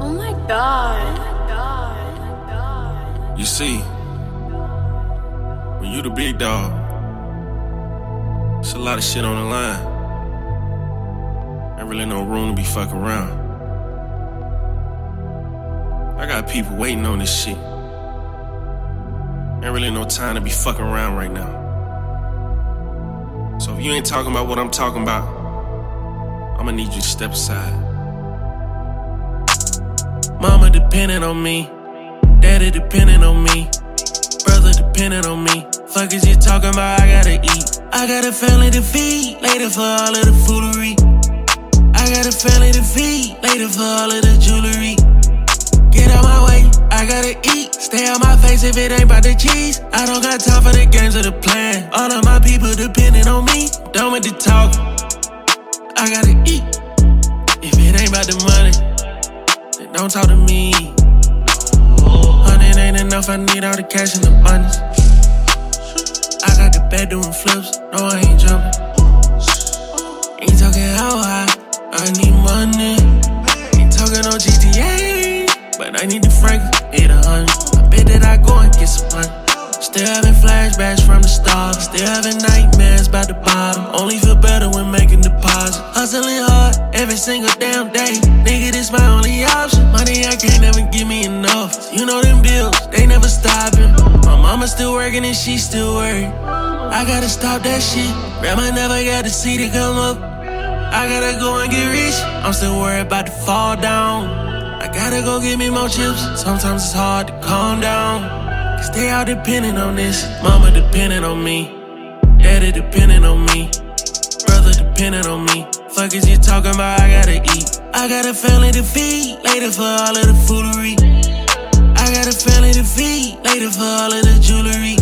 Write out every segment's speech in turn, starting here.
Oh my god. You see, when you the big dog, it's a lot of shit on the line. Ain't really no room to be fucking around. I got people waiting on this shit. Ain't really no time to be fucking around right now. So if you ain't talking about what I'm talking about, I'ma need you to step aside. Mama depending on me. Daddy depending on me. Brother depending on me. Fuck is you talking about? I gotta eat. I got a family to feed. Later for all of the foolery. I got a family to feed. Later for all of the jewelry. Get out my way. I gotta eat. Stay on my face if it ain't about the cheese. I don't got time for the games or the plan. All of my people depending on me. Done with the talk. I gotta eat. If it ain't about the money, don't talk to me. Hundred ain't enough, I need all the cash in abundance. I got the bed doing flips, no, I ain't jumping. Ain't talking how high, I need money. Ain't talking no GTA, but I need the frank, hit a hundred. I bet that I go and get some money. Still having flashbacks from the start. Still having nightmares about the bottom. Only feel better when making deposits. Hustling hard every single damn day. Nigga, this my only option. Money I can't never give me enough. You know them bills, they never stopping. My mama still working and she still worried. I gotta stop that shit. Grandma never got to see to come up. I gotta go and get rich. I'm still worried about to fall down. I gotta go get me more chips. Sometimes it's hard to calm down. Cause they all depending on this. Mama depending on me. Daddy depending on me. Brother depending on me. Fuck is you talking about? I gotta eat. I got a family to feed. Later for all of the foolery. I got a family to feed. Later for all of the jewelry.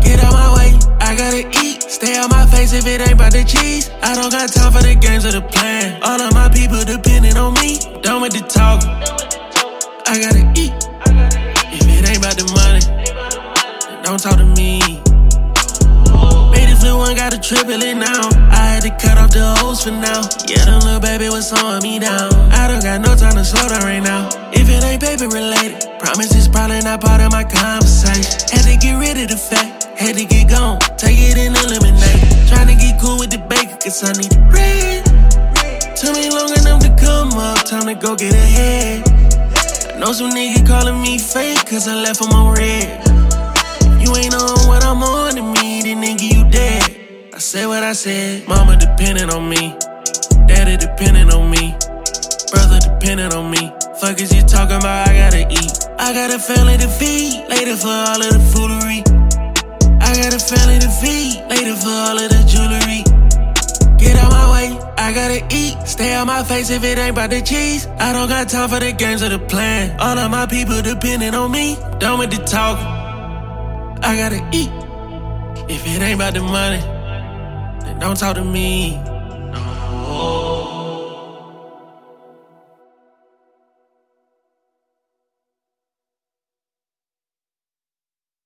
Get out my way. I gotta eat. Stay on my face if it ain't about the cheese. I don't got time for the games or the plan. All of my people depending on me. Done with the talk. I gotta eat. If it ain't about the money, don't talk to me. Feel one, got a triple it now. I had to cut off the hose for now. Yeah, the little baby was slowing me down. I don't got no time to slow down right now. If it ain't paper related, promise it's probably not part of my conversation. Had to get rid of the fact, had to get gone, take it and eliminate. Trying to get cool with the baker, cause I need the bread. Took me long enough to come up, time to go get ahead. I know some nigga calling me fake, cause I left him on red. You ain't on what I'm on to me, said what I said. Mama depending on me. Daddy depending on me. Brother depending on me. Fuck is you talking about? I gotta eat. I got a family to feed. Later for all of the foolery. I got a family to feed. Later for all of the jewelry. Get out my way, I gotta eat. Stay on my face if it ain't about the cheese. I don't got time for the games or the plan. All of my people depending on me. Done with the talk. I gotta eat. If it ain't about the money, don't talk to me.